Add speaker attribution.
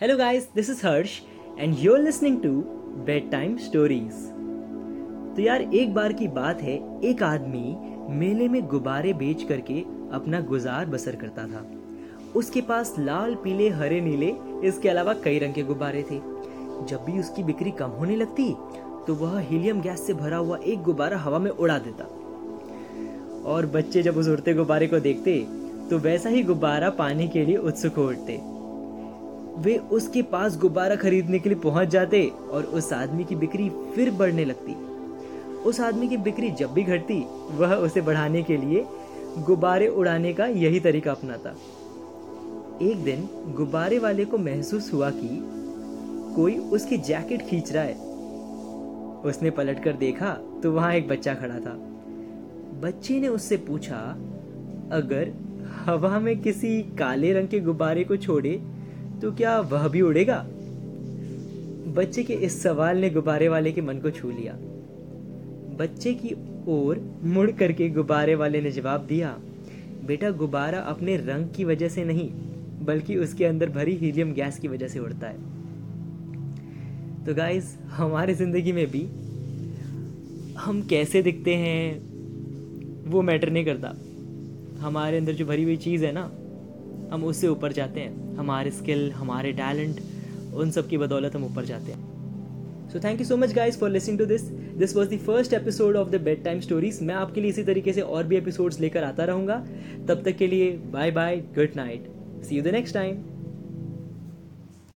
Speaker 1: Hello, guys, this is Harsh, and you're listening to Bedtime Stories. तो यार एक बार की बात है एक आदमी मेले में गुब्बारे बेच करके अपना गुजार बसर करता था। उसके पास लाल पीले हरे नीले इसके अलावा कई रंग के गुब्बारे थे। जब भी उसकी बिक्री कम होने लगती तो वह हीलियम गैस से भरा हुआ एक गुब्बारा हवा में उड़ा देता। और बच्चे जब उस उड़ते गुब्बारे को देखते तो वैसा ही गुब्बारा पाने के लिए उत्सुक उठते। वे उसके पास गुब्बारा खरीदने के लिए पहुँच जाते और उस आदमी की बिक्री फिर बढ़ने लगती। उस आदमी की बिक्री जब भी घटती, वह उसे बढ़ाने के लिए गुब्बारे उड़ाने का यही तरीका अपनाता। एक दिन गुब्बारे वाले को महसूस हुआ कि कोई उसकी जैकेट खींच रहा है। उसने पलट कर देखा तो वहाँ एक बच्चा खड़ा था। बच्चे ने उससे पूछा, अगर हवा में किसी काले रंग के गुब्बारे को छोड़े तो क्या वह भी उड़ेगा? बच्चे के इस सवाल ने गुब्बारे वाले के मन को छू लिया। बच्चे की ओर मुड़ करके गुब्बारे वाले ने जवाब दिया, बेटा, गुब्बारा अपने रंग की वजह से नहीं, बल्कि उसके अंदर भरी हीलियम गैस की वजह से उड़ता है। तो गाइस हमारे ज़िंदगी में भी हम कैसे दिखते हैं, वो मैटर नहीं करता। हमारे अंदर जो भरी हुई चीज़ है ना हम उससे ऊपर जाते हैं। हमारे स्किल हमारे टैलेंट उन सब की बदौलत हम ऊपर जाते हैं। So thank you so much guys for listening to this this was the first episode of the bedtime stories मैं आपके लिए इसी तरीके से और भी एपिसोड्स लेकर आता रहूँगा। तब तक के लिए bye bye good night see you the next time